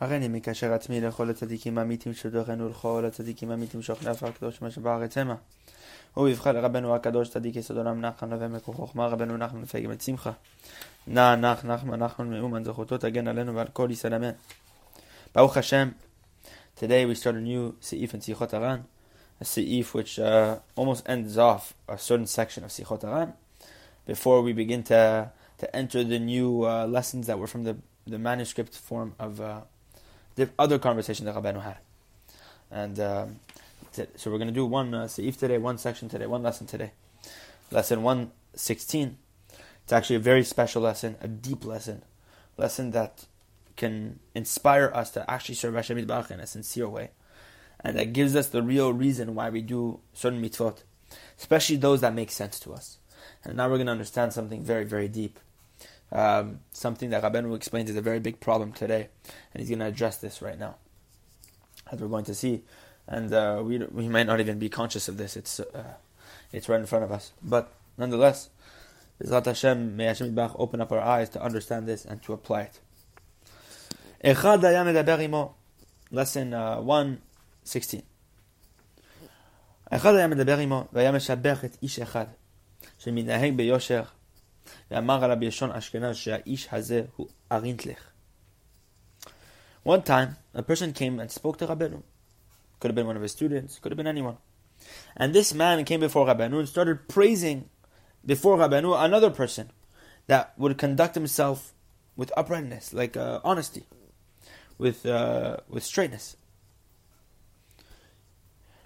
הריני מקשר עצמי לכל הצדיקים האמיתים שודרנו ולכל הצדיקים האמיתים שהוכנף הקדוש מה שבארץ המה. ובבחר לרבנו הקדוש צדיק יסוד עולם נחמן נווה מקור חוכמה רבנו נחמן מפייג את שמחה. נא נח נחמן נחמן מאומן זכותו תגן עלינו ועל כל ישראל אמן. ברוך השם. Today we start a new Seif in Sichot Haran, a Seif which uh, almost ends off a certain section of Sichot Haran before we begin to to enter the new uh, lessons that were from the, the manuscript form of uh, the other conversation that Rabbeinu had. And um, so we're going to do one uh, seif today, one section today, one lesson today. Lesson 116. It's actually a very special lesson, a deep lesson, lesson that can inspire us to actually serve Hashem Yitbarach in a sincere way. And that gives us the real reason why we do certain mitzvot, especially those that make sense to us. And now we're going to understand something very, very deep Um, something that Rabbeinu explains is a very big problem today, and he's going to address this right now, as we're going to see. And uh, we we might not even be conscious of this; it's uh, it's right in front of us. But nonetheless, Bezrat Hashem, may Hashem Yitbarach open up our eyes to understand this and to apply it. Echad imo, lesson uh, 116. אחד היה מדבר עמו והיה משבח את איש אחד שמתנהג ביושר ואמר עליו בלשון אשכנז שהאיש הזה הוא ארינטלך. One time, a person came and spoke to Rabbeinu. Could have been one of his students, could have been anyone. And this man came before Rabbeinu and started praising before Rabbeinu another person that would conduct himself with uprightness, like uh, honesty, with uh, with straightness.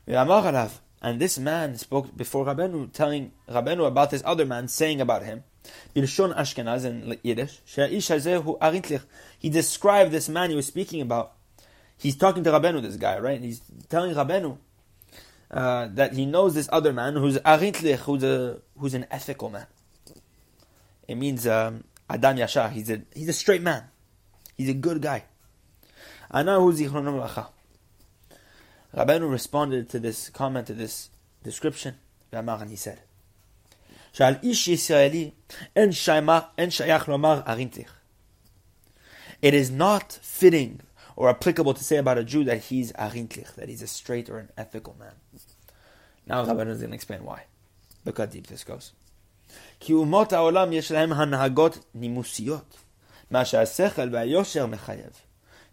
And this man spoke before Rabbeinu, telling Rabbeinu about this other man, saying about him, Bilshon Ashkenaz in Yiddish, He described this man he was speaking about. He's talking to Rabbeinu, this guy, right? He's telling Rabbeinu uh, that he knows this other man who's arintlich, who's a who's an ethical man. It means um, Adam Yashar. He's a he's a straight man. He's a good guy. Anahu. Rabbeinu responded to this comment, to this description, and he said, שעל איש ישראלי אין שייך לומר ארינתיך. It is not fitting or applicable to say about a Jew that he's arintlich, that he's a straight or an ethical man. Now Rabbeinu is going to explain why. Look how deep this goes. כי אומות העולם יש להם הנהגות נימוסיות, מה שהשכל והיושר מחייב,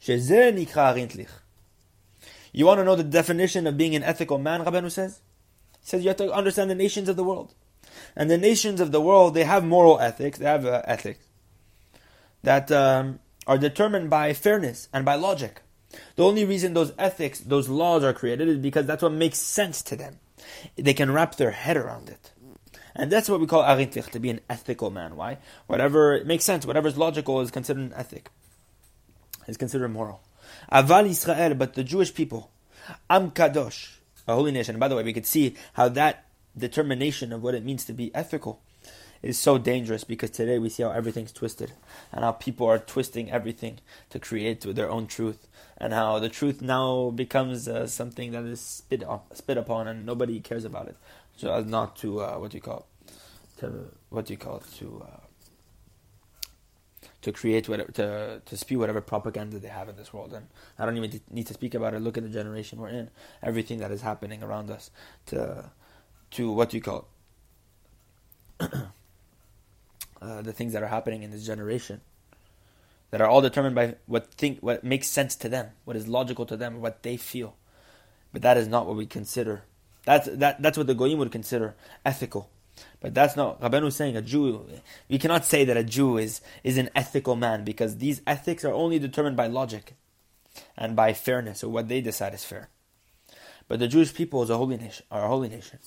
שזה נקרא ארינתליך. You want to know the definition of being an ethical man, Rabbeinu says? He says you have to understand the nations of the world. And the nations of the world, they have moral ethics, they have uh, ethics that um, are determined by fairness and by logic. The only reason those ethics, those laws are created is because that's what makes sense to them. They can wrap their head around it. And that's what we call arintich, to be an ethical man. Why? Whatever makes sense, whatever is logical is considered an ethic, is considered moral. Aval Israel, but the Jewish people, Am Kadosh, a holy nation. And by the way, we could see how that determination of what it means to be ethical is so dangerous because today we see how everything's twisted and how people are twisting everything to create their own truth and how the truth now becomes uh, something that is spit, spit upon and nobody cares about it so as not to uh, what do you call it? to what do you call to uh, to create whatever to to spew whatever propaganda they have in this world. And I don't even need to speak about it. Look at the generation we're in. Everything that is happening around us. To to what do you call it? uh, the things that are happening in this generation that are all determined by what think what makes sense to them, what is logical to them, what they feel. But that is not what we consider. That's that that's what the goyim would consider ethical. But that's not Rabbeinu is saying a Jew. We cannot say that a Jew is is an ethical man because these ethics are only determined by logic and by fairness or what they decide is fair. But the Jewish people is a holy nation, are a holy nation.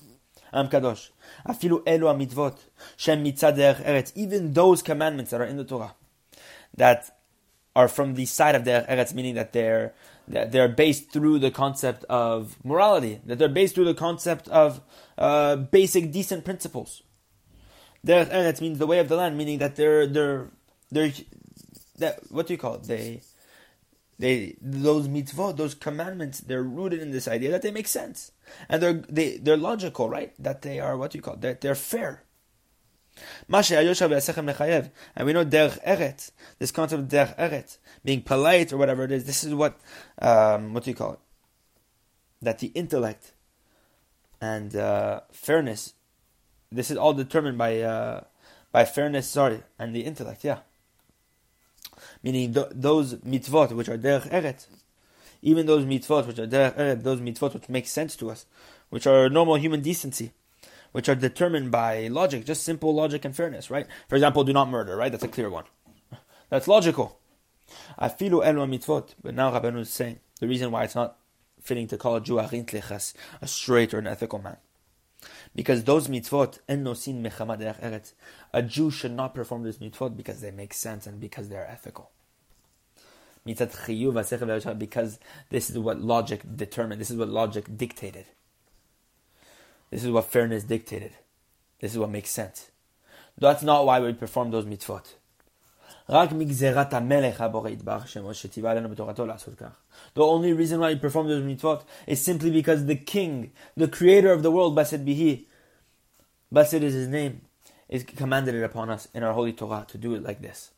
Am kadosh. Afilu elu mitzvot shem mitzad eretz. Even those commandments that are in the Torah that are from the side of the eretz, meaning that they're that they're based through the concept of morality, that they're based through the concept of uh, basic decent principles. Derech eretz means the way of the land, meaning that they're they're they're that what do you call it? They they those mitzvot, those commandments, they're rooted in this idea that they make sense and they're they they're logical, right? That they are what you call it? They're, they're fair. And we know derech eret, this concept of derech eret, being polite or whatever it is, this is what, um, what do you call it? That the intellect and uh, fairness, this is all determined by uh, by fairness, sorry, and the intellect, yeah. Meaning th- those mitzvot which are derech eret, even those mitzvot which are derech eret, those mitzvot which make sense to us, which are normal human decency, which are determined by logic, just simple logic and fairness, right? For example, do not murder, right? That's a clear one. That's logical. Afilu elu mitzvot. But now Rabbanu is saying the reason why it's not fitting to call a Jew a straight or an ethical man. Because those mitzvot, en nosin eret. A Jew should not perform those mitzvot because they make sense and because they are ethical. Because this is what logic determined, this is what logic dictated. This is what fairness dictated. This is what makes sense. That's not why we perform those mitzvot. The only reason why we perform those mitzvot is simply because the king, the creator of the world, Basid Bihi, Basid is his name, is commanded it upon us in our holy Torah to do it like this.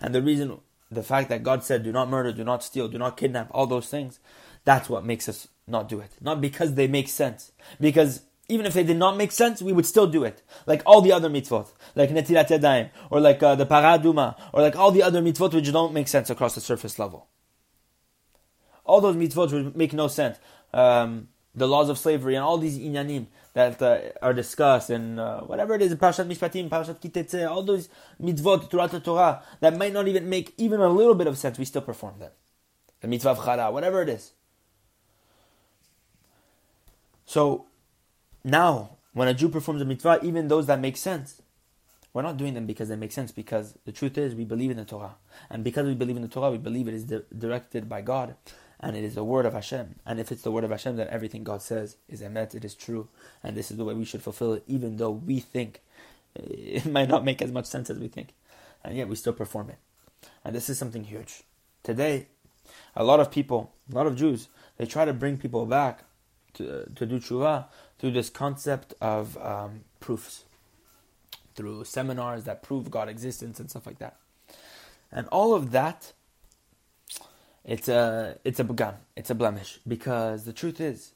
And the reason, the fact that God said, do not murder, do not steal, do not kidnap, all those things, that's what makes us not do it. Not because they make sense. Because even if they did not make sense, we would still do it. Like all the other mitzvot, like Netilat Yadayim, or like uh, the Parah Adumah, or like all the other mitzvot which don't make sense across the surface level. All those mitzvot would make no sense. Um, the laws of slavery and all these inyanim that uh, are discussed and uh, whatever it is, Parashat Mishpatim, Parashat Ki Tetze, all those mitzvot throughout the Torah that might not even make even a little bit of sense, we still perform them. The mitzvah of Chara, whatever it is. So now, when a Jew performs a mitzvah, even those that make sense, we're not doing them because they make sense, because the truth is we believe in the Torah. And because we believe in the Torah, we believe it is di- directed by God, and it is the word of Hashem. And if it's the word of Hashem, then everything God says is emet, it is true, and this is the way we should fulfill it, even though we think eh, it might not make as much sense as we think. And yet we still perform it. And this is something huge. Today, a lot of people, a lot of Jews, they try to bring people back to, to do tshuva through this concept of um, proofs, through seminars that prove God existence and stuff like that. And all of that, it's a it's a pegam, it's a blemish, because the truth is,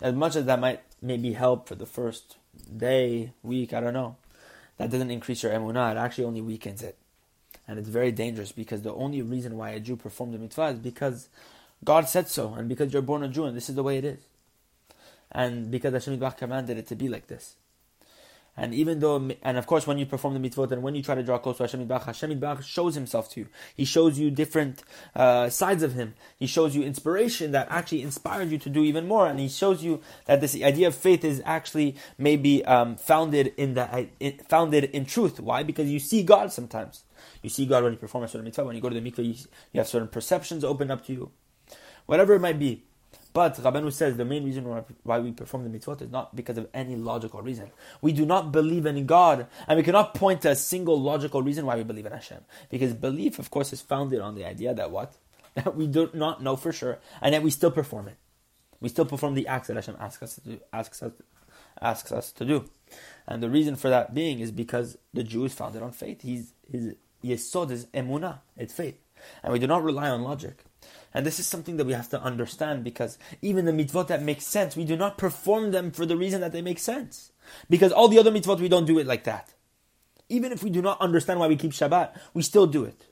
as much as that might maybe help for the first day, week, I don't know, that doesn't increase your emunah. It actually only weakens it, and it's very dangerous because the only reason why a Jew performs the mitzvah is because God said so, and because you're born a Jew, and this is the way it is and because Hashem Yitbach commanded it to be like this. And even though, and of course, when you perform the mitzvot and when you try to draw close to Hashem Yitbach, Hashem Yitbach shows Himself to you. He shows you different uh, sides of Him. He shows you inspiration that actually inspired you to do even more, and He shows you that this idea of faith is actually maybe um, founded in the founded in truth. Why? Because you see God sometimes. You see God when you perform a certain mitzvah. When you go to the mikveh, you, you have certain perceptions open up to you. Whatever it might be. But Rabbeinu says the main reason why we perform the mitzvot is not because of any logical reason. We do not believe in God, and we cannot point to a single logical reason why we believe in Hashem. Because belief, of course, is founded on the idea that what? That we do not know for sure, and yet we still perform it. We still perform the acts that Hashem asks us to do, asks us, asks us to do. And the reason for that being is because the Jew is founded on faith. He's, his yesod is emunah, it's faith. And we do not rely on logic. And this is something that we have to understand because even the mitzvot that make sense, we do not perform them for the reason that they make sense. Because all the other mitzvot, we don't do it like that. Even if we do not understand why we keep Shabbat, we still do it.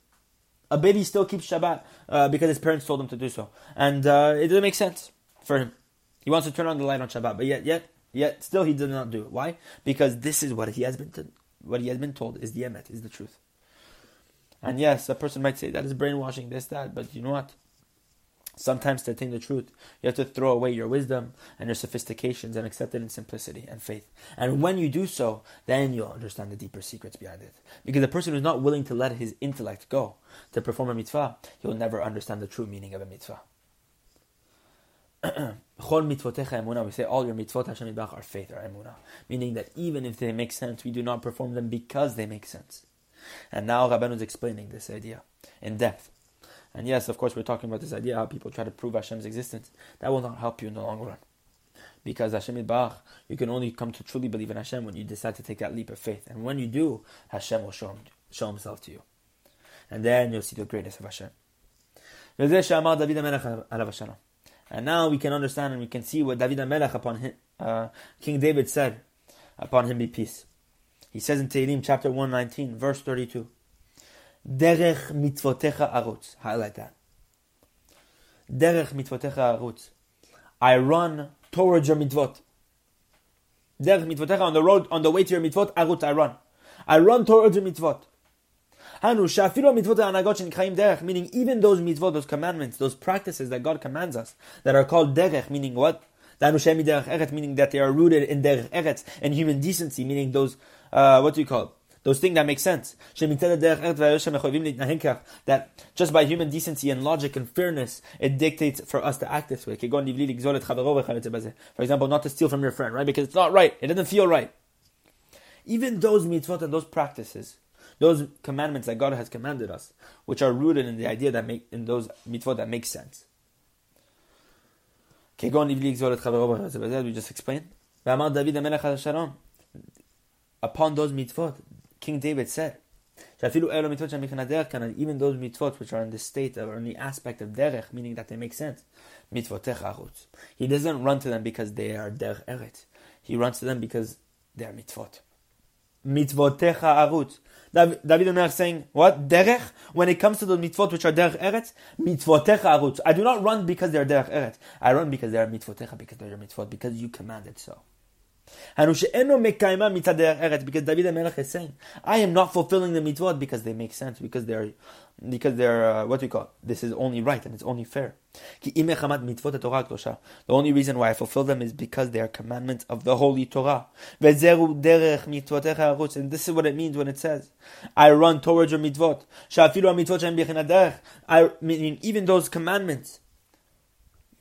A baby still keeps Shabbat uh, because his parents told him to do so. And uh, it doesn't make sense for him. He wants to turn on the light on Shabbat, but yet, yet, yet, still he does not do it. Why? Because this is what he has been, to, what he has been told is the emet, is the truth. And yes, a person might say that is brainwashing, this, that, but you know what? Sometimes to attain the truth, you have to throw away your wisdom and your sophistications and accept it in simplicity and faith. And when you do so, then you'll understand the deeper secrets behind it. Because the person who's not willing to let his intellect go to perform a mitzvah, he'll never understand the true meaning of a mitzvah. we say all your mitzvot Hashem are faith or emunah, meaning that even if they make sense, we do not perform them because they make sense. And now Rabbanu is explaining this idea in depth. And yes, of course, we're talking about this idea how people try to prove Hashem's existence. That will not help you in the long run. because Hashem Yitbarach, you can only come to truly believe in Hashem when you decide to take that leap of faith. And when you do, Hashem will show, him, show Himself to you. And then you'll see the greatness of Hashem. And now we can understand and we can see what David HaMelech upon him, uh, King David said, upon him be peace. He says in Tehillim chapter 119, verse 32, Derech mitzvotecha arutz. Highlight that. Derech mitzvotecha arutz. I run towards your mitzvot. Derech mitzvotecha on the road, on the way to your mitzvot, arutz, I run. I run towards your mitzvot. Hanu shafilu mitzvot anagot shenikaim derech, meaning even those mitzvot, those commandments, those practices that God commands us, that are called derech, meaning what? Meaning that they are rooted in derech eretz, and human decency, meaning those, uh, what do you call it? Those things that make sense. That just by human decency and logic and fairness, it dictates for us to act this way. For example, not to steal from your friend, right? Because it's not right. It doesn't feel right. Even those mitzvot and those practices, those commandments that God has commanded us, which are rooted in the idea that make in those mitzvot that make sense. We just explained. Upon those mitzvot, King David said, even those mitzvot which are in the state or in the aspect of derech, meaning that they make sense, He doesn't run to them because they are derech eret. He runs to them because they are mitzvot. Mitzvotecha arutz. David Omer saying, what? Derech? When it comes to the mitzvot which are derech eret, mitzvotecha arutz. I do not run because they are derech eret. I run because they are mitzvotecha, because they are mitzvot, because you commanded so. Because David HaMelech is saying, I am not fulfilling the mitzvot because they make sense, because they're, because they're, uh, what we call? This is only right and it's only fair. The only reason why I fulfill them is because they are commandments of the Holy Torah. And this is what it means when it says, I run towards your mitzvot. I mean, even those commandments,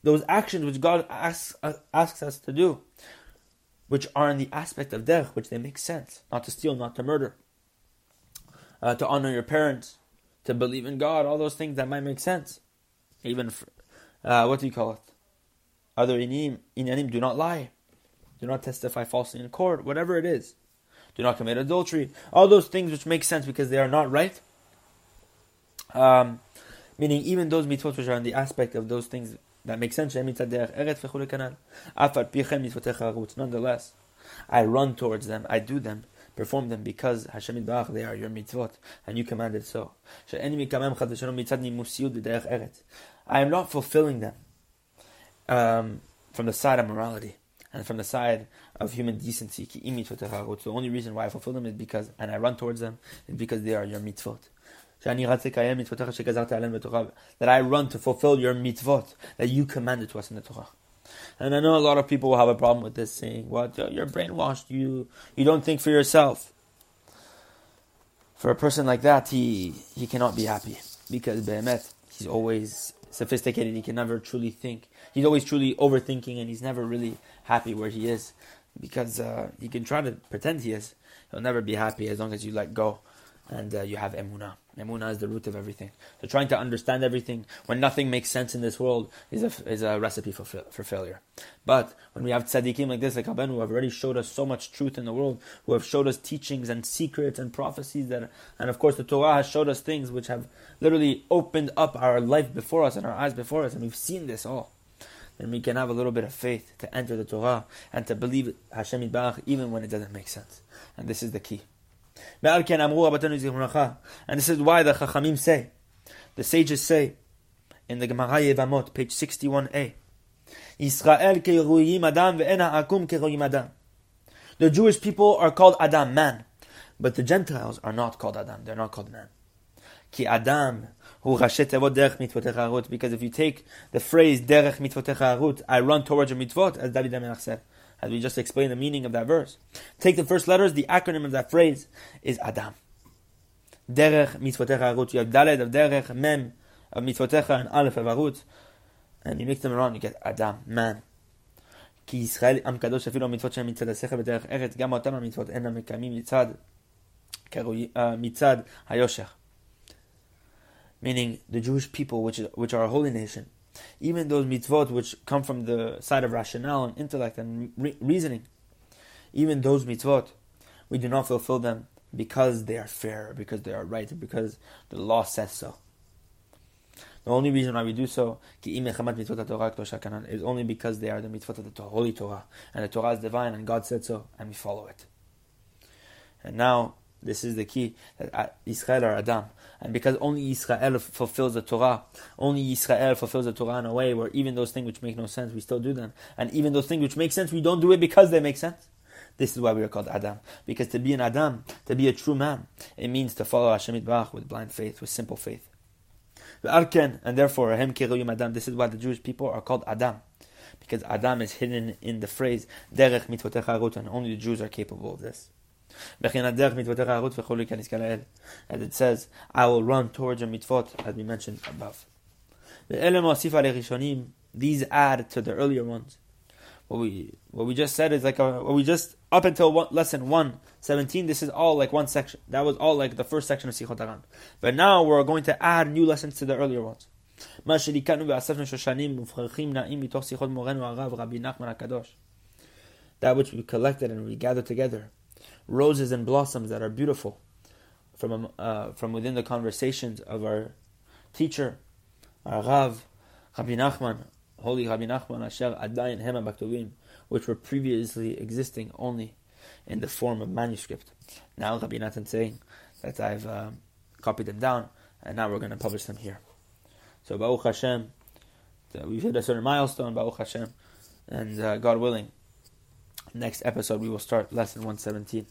those actions which God asks, asks us to do, which are in the aspect of derech, which they make sense. Not to steal, not to murder, uh, to honor your parents, to believe in God, all those things that might make sense. Even, for, uh, what do you call it? Other inim, inanim, do not lie. Do not testify falsely in court, whatever it is. Do not commit adultery. All those things which make sense because they are not right. Um, meaning even those mitzvot which are in the aspect of those things that makes sense. Nonetheless, I run towards them, I do them, perform them because Hashem Yitbarach, they are your mitzvot, and you commanded so. I am not fulfilling them um, from the side of morality and from the side of human decency. The only reason why I fulfill them is because, and I run towards them, is because they are your mitzvot that I run to fulfill your mitzvot that you commanded to us in the Torah. And I know a lot of people will have a problem with this, saying, "What? You're brainwashed. You you don't think for yourself." For a person like that, he he cannot be happy because behemet, he's always sophisticated. He can never truly think. He's always truly overthinking, and he's never really happy where he is because uh, he can try to pretend he is. He'll never be happy as long as you let go and uh, you have emunah. Emunah is the root of everything. So trying to understand everything when nothing makes sense in this world is a, is a recipe for, for failure. But when we have tzaddikim like this, like Aben, who have already showed us so much truth in the world, who have showed us teachings and secrets and prophecies that, and of course the Torah has showed us things which have literally opened up our life before us and our eyes before us, and we've seen this all. Then we can have a little bit of faith to enter the Torah and to believe Hashem even when it doesn't make sense. And this is the key. And this is why the Chachamim say, the sages say, in the Gemara Yevamot, page 61a, Israel adam ve'ena adam. The Jewish people are called Adam, man. But the Gentiles are not called Adam. They're not called man. Ki Adam because if you take the phrase derech mitzvotecha I run towards your mitzvot, as David HaMelech said, as we just explained the meaning of that verse. Take the first letters, the acronym of that phrase is Adam. Derech mitzvotecha arut. You have Daled of derech, mem of mitzvotecha, and aleph of arut. And you mix them around, you get Adam, man. כי ישראל עם קדוש אפילו המצוות שהם מצד השכל בדרך ארץ, גם אותם המצוות אינם מקיימים מצד, מצד היושר. Meaning, the Jewish people, which, is, which are a holy nation, even those mitzvot which come from the side of rationale and intellect and re- reasoning, even those mitzvot, we do not fulfill them because they are fair, because they are right, because the law says so. The only reason why we do so is only because they are the mitzvot of the Holy Torah, and the Torah is divine, and God said so, and we follow it. And now, this is the key that Israel are Adam, and because only Israel fulfills the Torah, only Israel fulfills the Torah in a way where even those things which make no sense, we still do them, and even those things which make sense, we don't do it because they make sense. This is why we are called Adam. Because to be an Adam, to be a true man, it means to follow Hashem Yitbarach with blind faith, with simple faith. And therefore, Adam. This is why the Jewish people are called Adam. Because Adam is hidden in the phrase, Derech and only the Jews are capable of this. As it says, I will run towards your mitzvot, as we mentioned above. These add to the earlier ones what we what we just said is like a, what we just up until one, lesson one seventeen. This is all like one section. That was all like the first section of Sichot Haran. But now we're going to add new lessons to the earlier ones. That which we collected and we gathered together, roses and blossoms that are beautiful, from uh, from within the conversations of our teacher, our Rav, Rabbi Nachman, Holy Rabbi Nachman Asher Adayin Hema Baktuvim, which were previously existing only in the form of manuscript. Now Rabbi Nathan saying that I've uh, copied them down, and now we're going to publish them here. So Baruch Hashem, we've hit a certain milestone, Baruch Hashem, and uh, God willing, next episode we will start lesson 117.